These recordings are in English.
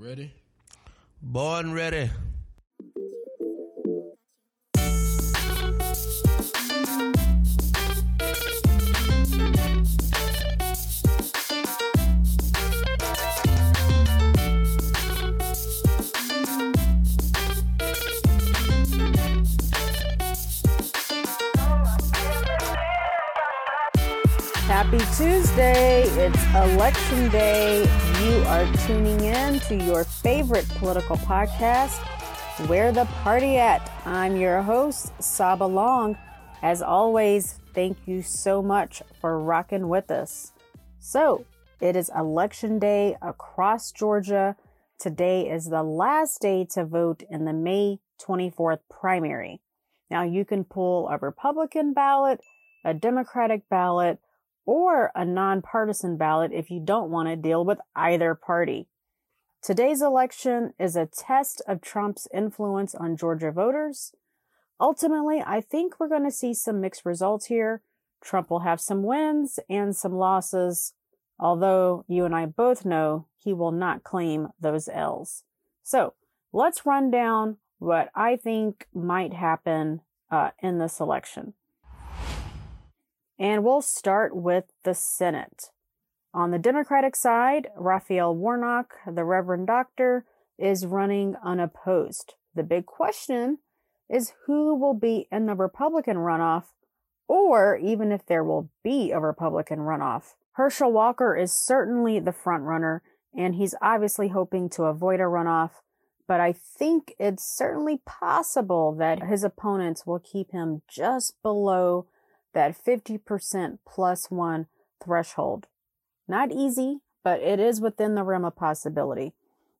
Ready? Born ready. Tuesday. It's election day. You are tuning in to your favorite political podcast, Where the Party At. I'm your host, Saba Long. As always, thank you so much for rocking with us. So, it is election day across Georgia. Today is the last day to vote in the May 24th primary. Now, you can pull a Republican ballot, a Democratic ballot, or a nonpartisan ballot if you don't want to deal with either party. Today's election is a test of Trump's influence on Georgia voters. Ultimately, I think we're going to see some mixed results here. Trump will have some wins and some losses, although you and I both know he will not claim those L's. So let's run down what I think might happen uh, in this election. And we'll start with the Senate. On the Democratic side, Raphael Warnock, the Reverend Doctor, is running unopposed. The big question is who will be in the Republican runoff, or even if there will be a Republican runoff. Herschel Walker is certainly the front runner, and he's obviously hoping to avoid a runoff, but I think it's certainly possible that his opponents will keep him just below that 50% plus one threshold. Not easy, but it is within the realm of possibility.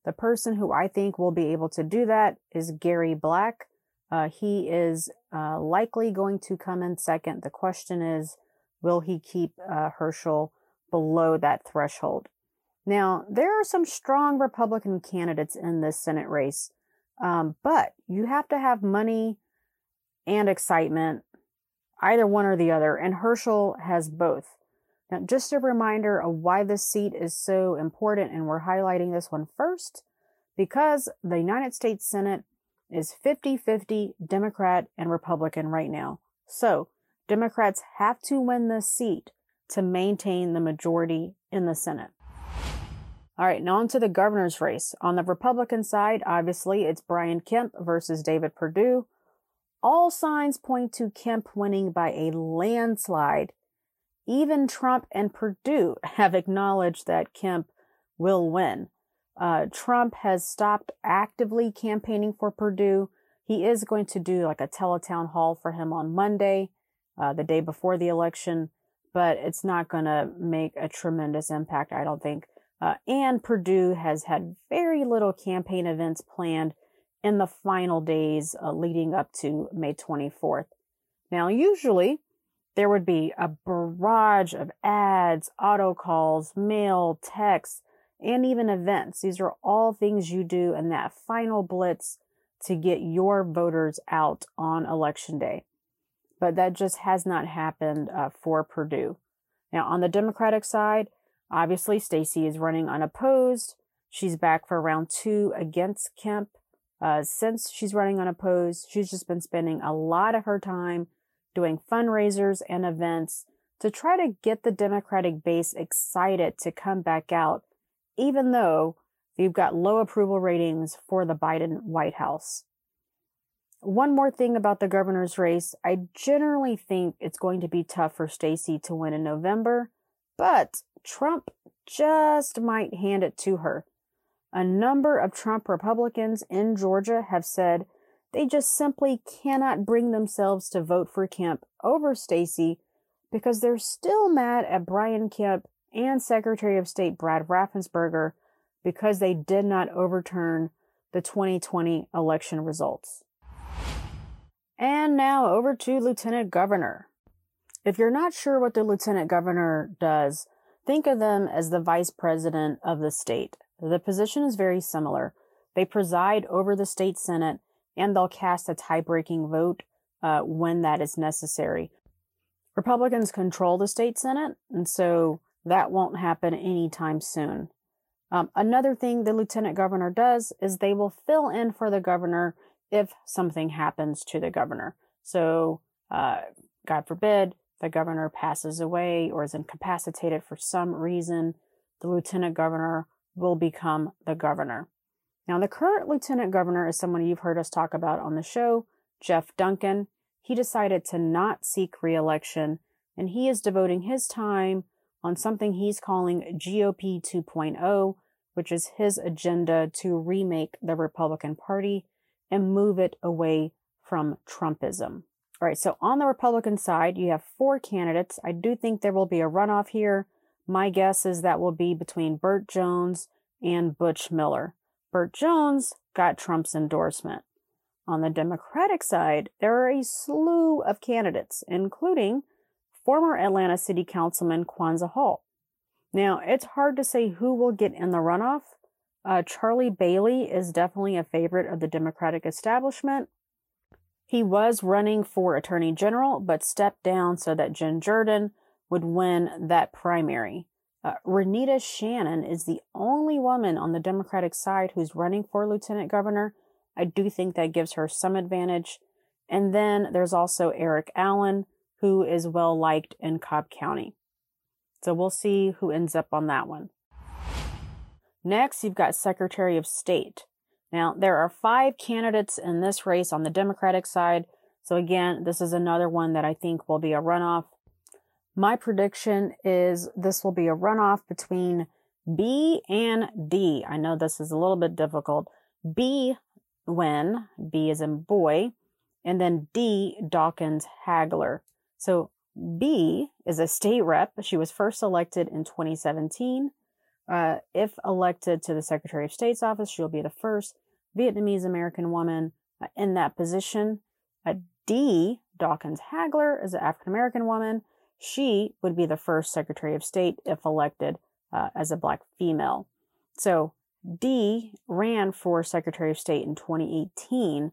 The person who I think will be able to do that is Gary Black. Uh, he is uh, likely going to come in second. The question is, will he keep uh, Herschel below that threshold? Now, there are some strong Republican candidates in this Senate race, um, but you have to have money and excitement either one or the other, and Herschel has both. Now, just a reminder of why this seat is so important, and we're highlighting this one first because the United States Senate is 50 50 Democrat and Republican right now. So, Democrats have to win this seat to maintain the majority in the Senate. All right, now on to the governor's race. On the Republican side, obviously, it's Brian Kemp versus David Perdue. All signs point to Kemp winning by a landslide. Even Trump and Perdue have acknowledged that Kemp will win. Uh, Trump has stopped actively campaigning for Perdue. He is going to do like a teletown hall for him on Monday, uh, the day before the election, but it's not going to make a tremendous impact, I don't think. Uh, and Perdue has had very little campaign events planned in the final days uh, leading up to May 24th. Now, usually there would be a barrage of ads, auto calls, mail, texts, and even events. These are all things you do in that final blitz to get your voters out on election day. But that just has not happened uh, for Perdue. Now, on the Democratic side, obviously Stacey is running unopposed. She's back for round two against Kemp. Uh, since she's running unopposed, she's just been spending a lot of her time doing fundraisers and events to try to get the Democratic base excited to come back out, even though you've got low approval ratings for the Biden White House. One more thing about the governor's race, I generally think it's going to be tough for Stacey to win in November, but Trump just might hand it to her. A number of Trump Republicans in Georgia have said they just simply cannot bring themselves to vote for Kemp over Stacey because they're still mad at Brian Kemp and Secretary of State Brad Raffensperger because they did not overturn the 2020 election results. And now over to Lieutenant Governor. If you're not sure what the Lieutenant Governor does, think of them as the Vice President of the state. The position is very similar. They preside over the state senate and they'll cast a tie breaking vote uh, when that is necessary. Republicans control the state senate, and so that won't happen anytime soon. Um, another thing the lieutenant governor does is they will fill in for the governor if something happens to the governor. So, uh, God forbid, the governor passes away or is incapacitated for some reason, the lieutenant governor will become the governor. Now, the current lieutenant governor is someone you've heard us talk about on the show, Jeff Duncan. He decided to not seek reelection and he is devoting his time on something he's calling GOP 2.0, which is his agenda to remake the Republican Party and move it away from Trumpism. All right, so on the Republican side, you have four candidates. I do think there will be a runoff here. My guess is that will be between Burt Jones and Butch Miller. Burt Jones got Trump's endorsement. On the Democratic side, there are a slew of candidates, including former Atlanta City Councilman Kwanza Hall. Now, it's hard to say who will get in the runoff. Uh, Charlie Bailey is definitely a favorite of the Democratic establishment. He was running for Attorney General, but stepped down so that Jen Jordan would win that primary. Uh, Renitta Shannon is the only woman on the Democratic side who's running for Lieutenant Governor. I do think that gives her some advantage. And then there's also Erick Allen, who is well liked in Cobb County. So we'll see who ends up on that one. Next, you've got Secretary of State. Now, there are five candidates in this race on the Democratic side. So again, this is another one that I think will be a runoff. My prediction is this will be a runoff between B and D. I know this is a little bit difficult. B, Nguyen, B is in boy, and then D, Dawkins Haigler. So B is a state rep. She was first elected in 2017. Uh, if elected to the Secretary of State's office, she'll be the first Vietnamese American woman uh, in that position. Uh, D, Dawkins Haigler, is an African American woman. She would be the first Secretary of State if elected uh, as a black female. So D ran for Secretary of State in 2018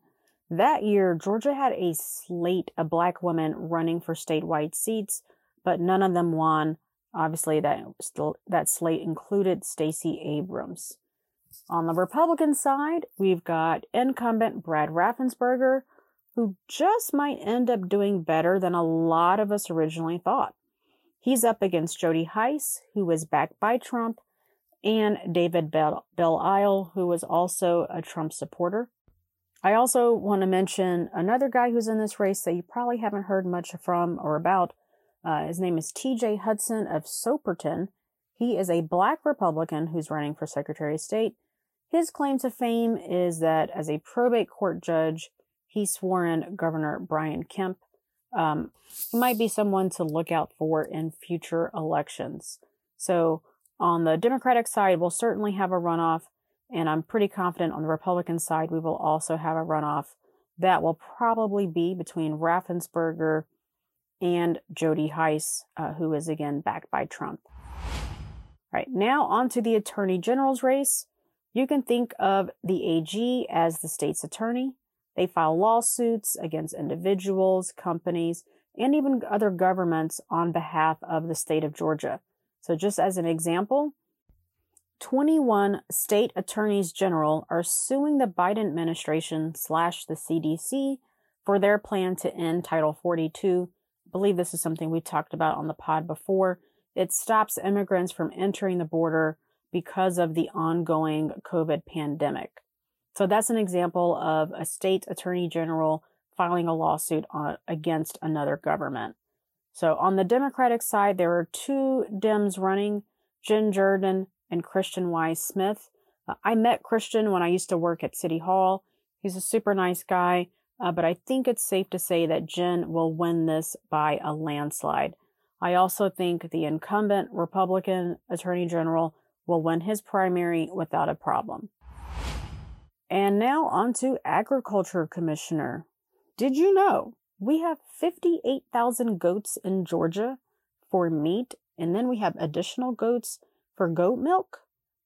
that year, Georgia had a slate of black women running for statewide seats, but none of them won. Obviously, that still that slate included Stacey Abrams. On the Republican side, we've got incumbent Brad Raffensperger, who just might end up doing better than a lot of us originally thought. He's up against Jody Hice, who was backed by Trump, and David Belle, Belle Isle, who was also a Trump supporter. I also want to mention another guy who's in this race that you probably haven't heard much from or about. Uh, his name is TJ Hudson of Soperton. He is a black Republican who's running for Secretary of State. His claim to fame is that as a probate court judge, he swore in Governor Brian Kemp. Um, he might be someone to look out for in future elections. So, on the Democratic side, we'll certainly have a runoff. And I'm pretty confident on the Republican side, we will also have a runoff that will probably be between Raffensperger and Jody Hice, uh, who is again backed by Trump. All right, now on to the Attorney General's race. You can think of the AG as the state's attorney. They file lawsuits against individuals, companies, and even other governments on behalf of the state of Georgia. So, just as an example, 21 state attorneys general are suing the Biden administration slash the CDC for their plan to end Title 42. I believe this is something we talked about on the pod before. It stops immigrants from entering the border because of the ongoing COVID pandemic. So that's an example of a state attorney general filing a lawsuit on, against another government. So on the Democratic side, there are two Dems running, Jen Jordan and Christian Wise Smith. Uh, I met Christian when I used to work at City Hall. He's a super nice guy, uh, but I think it's safe to say that Jen will win this by a landslide. I also think the incumbent Republican Attorney General will win his primary without a problem. And now on to Agriculture Commissioner. Did you know we have 58,000 goats in Georgia for meat, and then we have additional goats for goat milk,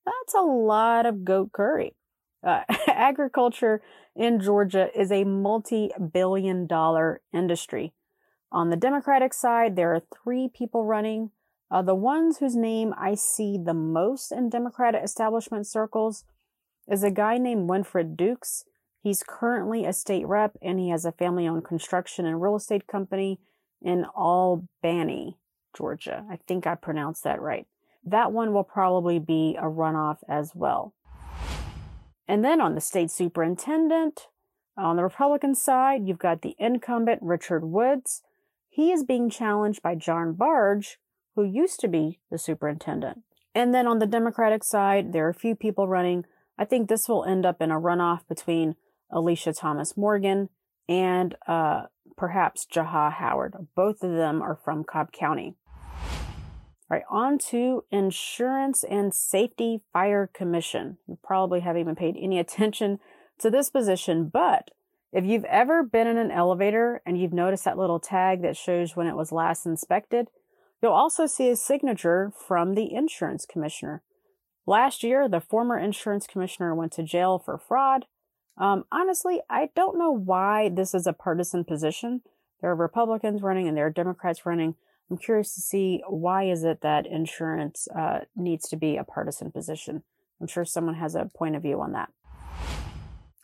that's a lot of goat curry. Uh, agriculture in Georgia is a multi billion dollar industry. On the Democratic side, there are three people running. Uh, the ones whose name I see the most in Democratic establishment circles is a guy named Winfred Dukes. He's currently a state rep and he has a family owned construction and real estate company in Albany, Georgia. I think I pronounced that right. That one will probably be a runoff as well. And then on the state superintendent, on the Republican side, you've got the incumbent Richard Woods. He is being challenged by John Barge, who used to be the superintendent. And then on the Democratic side, there are a few people running. I think this will end up in a runoff between Alisha Thomas Morgan and uh, perhaps Jaha Howard. Both of them are from Cobb County. All right, on to Insurance and Safety Fire Commission. You probably haven't even paid any attention to this position, but if you've ever been in an elevator and you've noticed that little tag that shows when it was last inspected, you'll also see a signature from the insurance commissioner. Last year, the former insurance commissioner went to jail for fraud. Um, honestly, I don't know why this is a partisan position. There are Republicans running and there are Democrats running. I'm curious to see why is it that insurance uh, needs to be a partisan position. I'm sure someone has a point of view on that.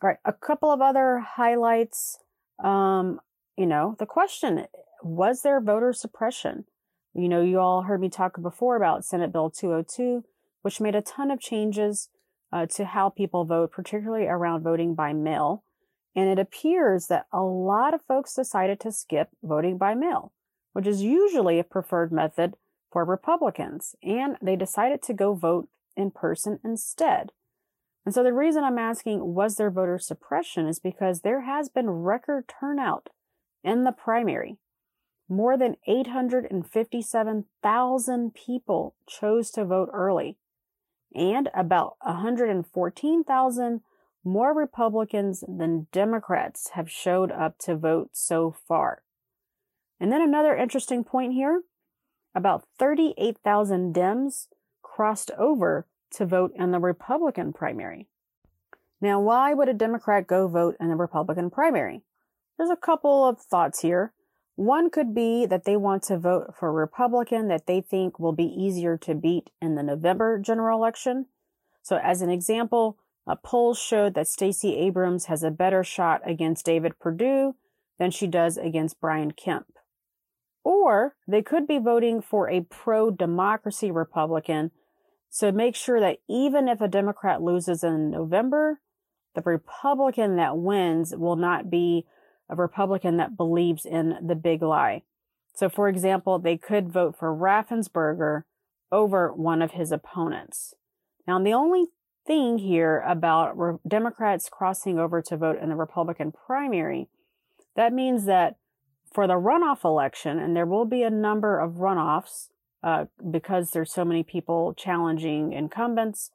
All right, a couple of other highlights. Um, you know, the question was there voter suppression? You know, you all heard me talk before about Senate Bill 202, which made a ton of changes uh, to how people vote, particularly around voting by mail. And it appears that a lot of folks decided to skip voting by mail, which is usually a preferred method for Republicans. And they decided to go vote in person instead. And so the reason I'm asking, was there voter suppression, is because there has been record turnout in the primary. More than 857,000 people chose to vote early, and about 114,000 more Republicans than Democrats have showed up to vote so far. And then another interesting point here about 38,000 Dems crossed over to vote in the Republican primary. Now, why would a Democrat go vote in the Republican primary? There's a couple of thoughts here. One could be that they want to vote for a Republican that they think will be easier to beat in the November general election. So, as an example, a poll showed that Stacey Abrams has a better shot against David Perdue than she does against Brian Kemp. Or they could be voting for a pro democracy Republican so make sure that even if a Democrat loses in November, the Republican that wins will not be a Republican that believes in the big lie. So, for example, they could vote for Raffensperger over one of his opponents. Now, the only thing here about re- Democrats crossing over to vote in the Republican primary, that means that for the runoff election, and there will be a number of runoffs uh, because there's so many people challenging incumbents.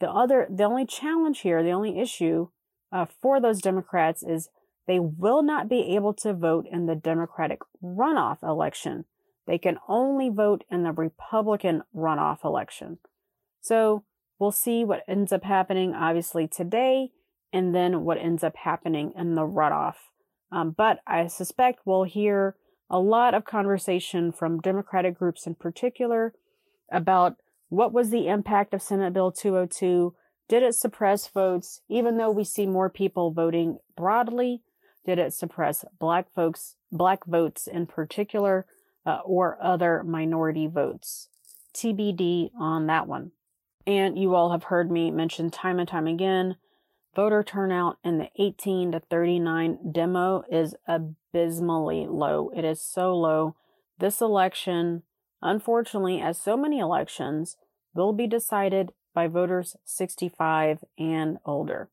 The other, the only challenge here, the only issue uh, for those Democrats is they will not be able to vote in the Democratic runoff election. They can only vote in the Republican runoff election. So we'll see what ends up happening, obviously, today, and then what ends up happening in the runoff. Um, but I suspect we'll hear a lot of conversation from Democratic groups in particular about what was the impact of Senate Bill 202? Did it suppress votes, even though we see more people voting broadly? Did it suppress black folks, black votes in particular, uh, or other minority votes? TBD on that one. And you all have heard me mention time and time again voter turnout in the 18 to 39 demo is abysmally low. It is so low. This election, unfortunately, as so many elections, will be decided by voters 65 and older.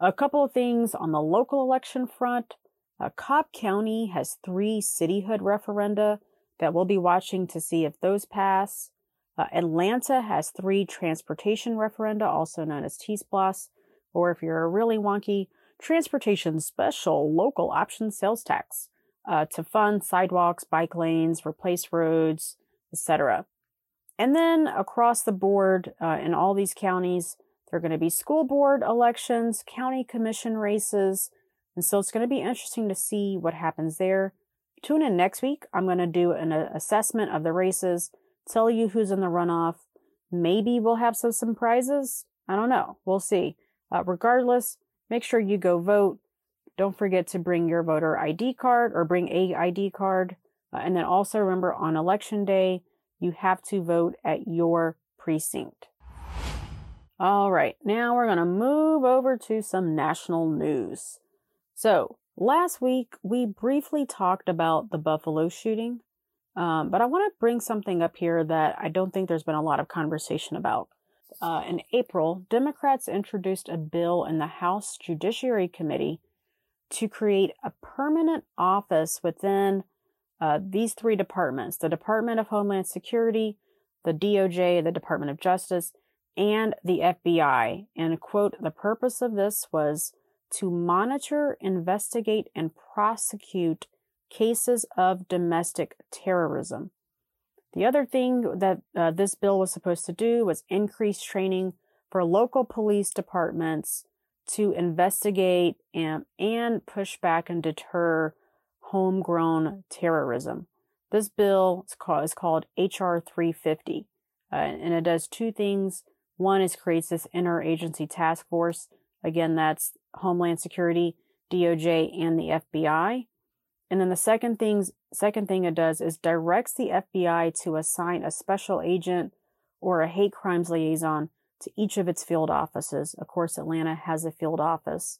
A couple of things on the local election front. Uh, Cobb County has three cityhood referenda that we'll be watching to see if those pass. Uh, Atlanta has three transportation referenda, also known as T-SPLOST, or if you're a really wonky, transportation special local option sales tax uh, to fund sidewalks, bike lanes, replace roads, etc. And then across the board uh, in all these counties, there are going to be school board elections, county commission races, and so it's going to be interesting to see what happens there. tune in next week. I'm going to do an uh, assessment of the races, tell you who's in the runoff. Maybe we'll have some surprises. I don't know. We'll see. Uh, regardless, make sure you go vote. Don't forget to bring your voter ID card or bring a ID card. Uh, and then also remember on election day, you have to vote at your precinct. All right, now we're going to move over to some national news. So, last week we briefly talked about the Buffalo shooting, um, but I want to bring something up here that I don't think there's been a lot of conversation about. Uh, in April, Democrats introduced a bill in the House Judiciary Committee to create a permanent office within uh, these three departments the Department of Homeland Security, the DOJ, the Department of Justice, and the FBI. And quote, the purpose of this was to monitor, investigate, and prosecute cases of domestic terrorism. The other thing that uh, this bill was supposed to do was increase training for local police departments to investigate and, and push back and deter homegrown terrorism. This bill is called, is called HR 350, uh, and it does two things. One is creates this interagency task force. Again, that's Homeland Security, DOJ, and the FBI. And then the second things second thing it does is directs the FBI to assign a special agent or a hate crimes liaison to each of its field offices. Of course, Atlanta has a field office.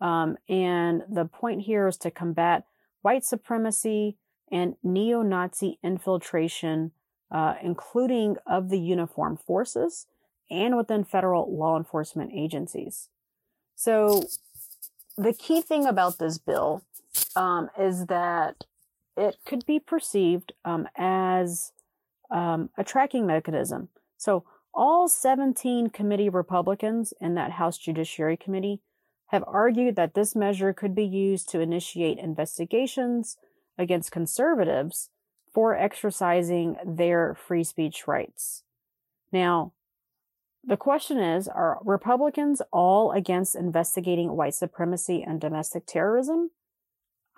Um, and the point here is to combat white supremacy and neo Nazi infiltration, uh, including of the uniformed forces and within federal law enforcement agencies. So, the key thing about this bill um, is that it could be perceived um, as um, a tracking mechanism. So, all 17 committee Republicans in that House Judiciary Committee have argued that this measure could be used to initiate investigations against conservatives for exercising their free speech rights. Now, the question is Are Republicans all against investigating white supremacy and domestic terrorism?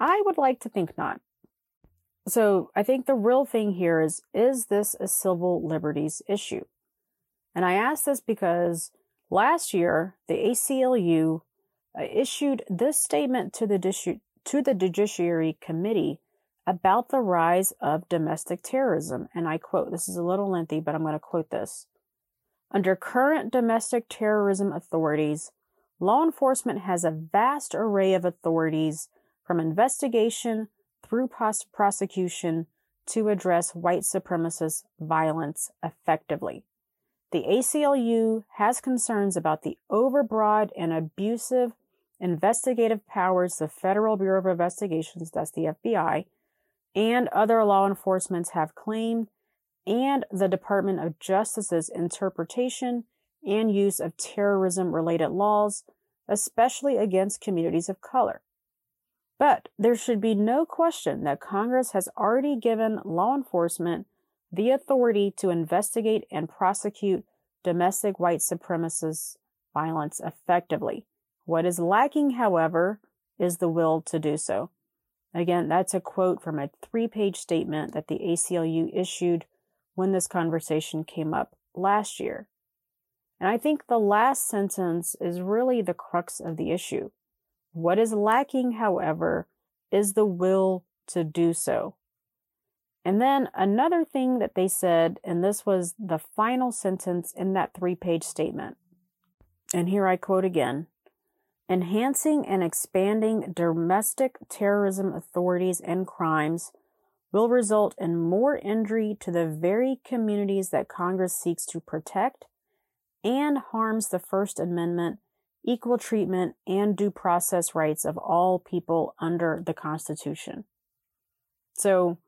I would like to think not. So I think the real thing here is Is this a civil liberties issue? And I ask this because last year, the ACLU uh, issued this statement to the, to the Judiciary Committee about the rise of domestic terrorism. And I quote, this is a little lengthy, but I'm going to quote this. Under current domestic terrorism authorities, law enforcement has a vast array of authorities from investigation through pros- prosecution to address white supremacist violence effectively. The ACLU has concerns about the overbroad and abusive investigative powers the Federal Bureau of Investigations, that's the FBI, and other law enforcement have claimed, and the Department of Justice's interpretation and use of terrorism related laws, especially against communities of color. But there should be no question that Congress has already given law enforcement the authority to investigate and prosecute domestic white supremacist violence effectively. What is lacking, however, is the will to do so. Again, that's a quote from a three page statement that the ACLU issued when this conversation came up last year. And I think the last sentence is really the crux of the issue. What is lacking, however, is the will to do so. And then another thing that they said, and this was the final sentence in that three page statement. And here I quote again Enhancing and expanding domestic terrorism authorities and crimes will result in more injury to the very communities that Congress seeks to protect and harms the First Amendment equal treatment, and due process rights of all people under the Constitution. So,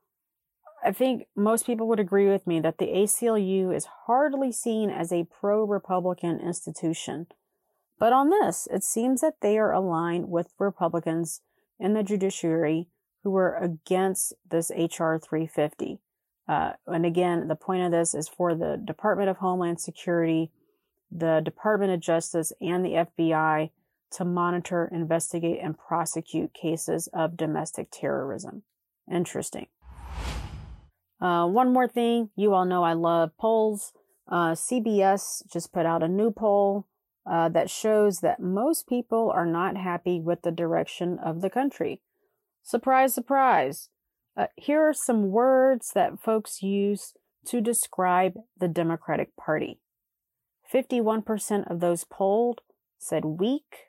I think most people would agree with me that the ACLU is hardly seen as a pro Republican institution. But on this, it seems that they are aligned with Republicans in the judiciary who were against this H.R. 350. Uh, and again, the point of this is for the Department of Homeland Security the Department of Justice and the FBI to monitor, investigate, and prosecute cases of domestic terrorism. Interesting. Uh, one more thing. You all know I love polls. Uh, CBS just put out a new poll uh, that shows that most people are not happy with the direction of the country. Surprise, surprise. Uh, here are some words that folks use to describe the Democratic Party. 51% of those polled said weak,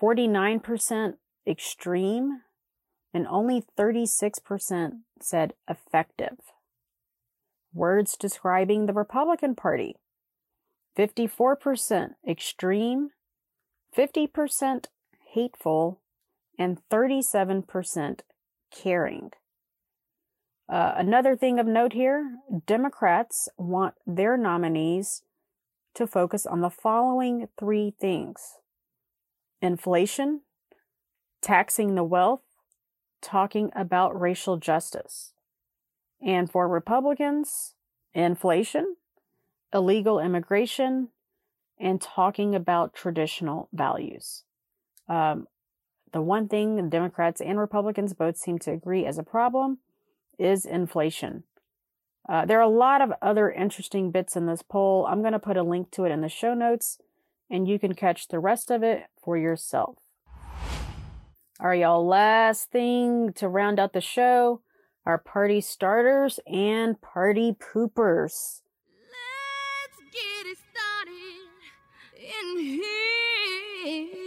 49% extreme, and only 36% said effective. Words describing the Republican Party 54% extreme, 50% hateful, and 37% caring. Uh, another thing of note here Democrats want their nominees to focus on the following three things inflation, taxing the wealth, talking about racial justice. And for Republicans, inflation, illegal immigration, and talking about traditional values. Um, the one thing Democrats and Republicans both seem to agree as a problem is inflation. Uh, there are a lot of other interesting bits in this poll. I'm going to put a link to it in the show notes, and you can catch the rest of it for yourself. All right, y'all. Last thing to round out the show are party starters and party poopers. Let's get it started in here.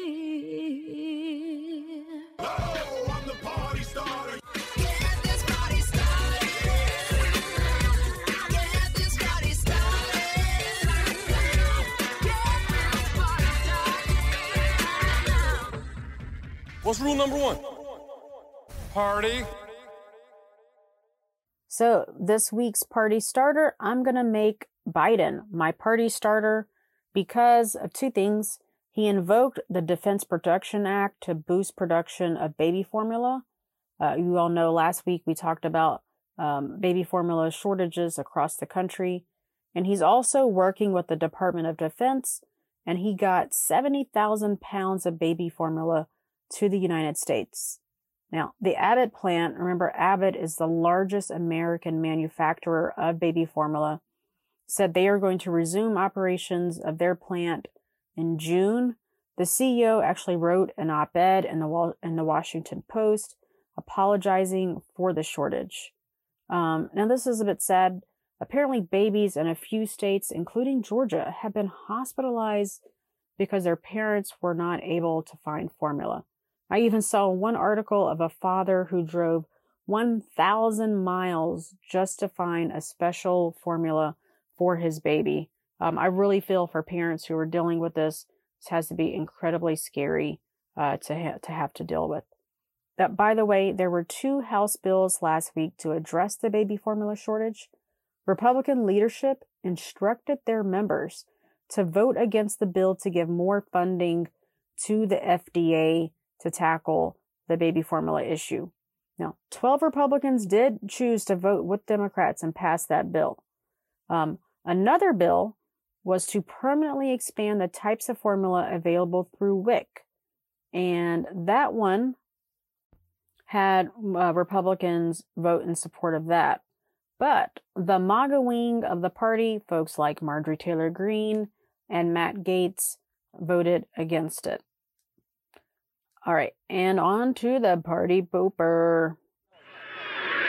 What's rule number one? Party. So, this week's party starter, I'm going to make Biden my party starter because of two things. He invoked the Defense Production Act to boost production of baby formula. Uh, you all know last week we talked about um, baby formula shortages across the country. And he's also working with the Department of Defense, and he got 70,000 pounds of baby formula to the United States. Now, the Abbott plant, remember, Abbott is the largest American manufacturer of baby formula, said they are going to resume operations of their plant in June. The CEO actually wrote an op ed in the, in the Washington Post apologizing for the shortage. Um, now, this is a bit sad. Apparently, babies in a few states, including Georgia, have been hospitalized because their parents were not able to find formula. I even saw one article of a father who drove 1,000 miles just to find a special formula for his baby. Um, I really feel for parents who are dealing with this. This has to be incredibly scary uh, to ha- to have to deal with. That, by the way, there were two House bills last week to address the baby formula shortage. Republican leadership instructed their members to vote against the bill to give more funding to the FDA to tackle the baby formula issue. Now, 12 Republicans did choose to vote with Democrats and pass that bill. Um, another bill was to permanently expand the types of formula available through WIC. And that one had uh, Republicans vote in support of that. But the MAGA wing of the party, folks like Marjorie Taylor Greene and Matt Gaetz, voted against it. All right, and on to the party pooper.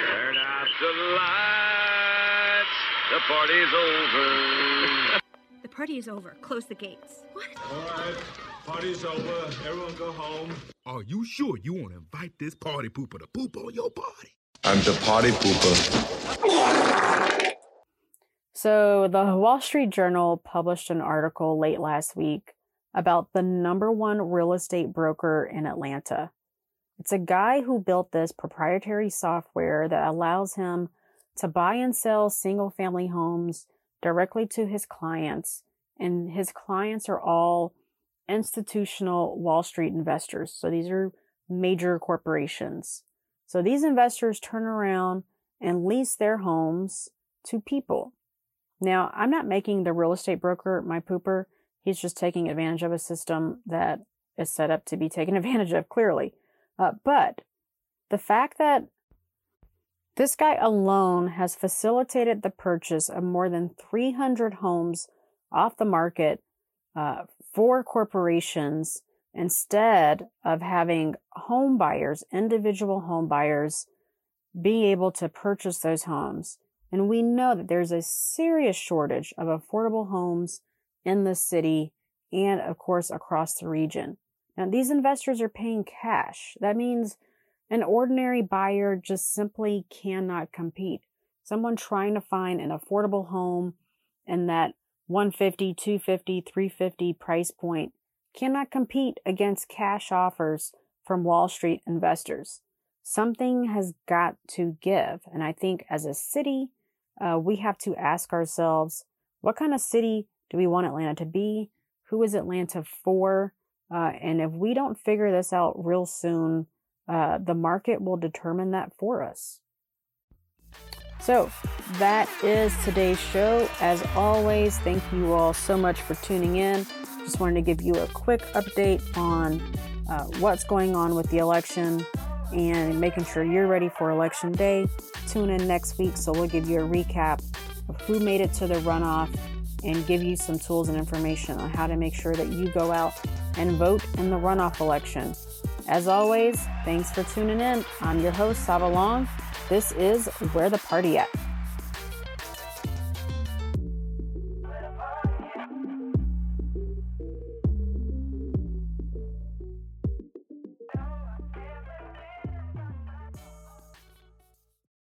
Turn out the lights. The party's over. the party is over. Close the gates. What? All right, party's over. Everyone go home. Are you sure you want to invite this party pooper to poop on your party? I'm the party pooper. So, the Wall Street Journal published an article late last week about the number one real estate broker in Atlanta. It's a guy who built this proprietary software that allows him to buy and sell single family homes directly to his clients. And his clients are all institutional Wall Street investors. So these are major corporations. So these investors turn around and lease their homes to people. Now, I'm not making the real estate broker my pooper. He's just taking advantage of a system that is set up to be taken advantage of, clearly. Uh, but the fact that this guy alone has facilitated the purchase of more than 300 homes off the market uh, for corporations instead of having home buyers, individual home buyers, be able to purchase those homes. And we know that there's a serious shortage of affordable homes in the city and, of course, across the region. Now, these investors are paying cash. That means an ordinary buyer just simply cannot compete. Someone trying to find an affordable home in that 150, 250, 350 price point cannot compete against cash offers from Wall Street investors. Something has got to give. And I think as a city, uh, we have to ask ourselves what kind of city do we want Atlanta to be? Who is Atlanta for? Uh, and if we don't figure this out real soon, uh, the market will determine that for us. So that is today's show. As always, thank you all so much for tuning in. Just wanted to give you a quick update on uh, what's going on with the election and making sure you're ready for election day. Tune in next week so we'll give you a recap of who made it to the runoff and give you some tools and information on how to make sure that you go out and vote in the runoff election. As always, thanks for tuning in. I'm your host, Saba Long. This is Where the Party At.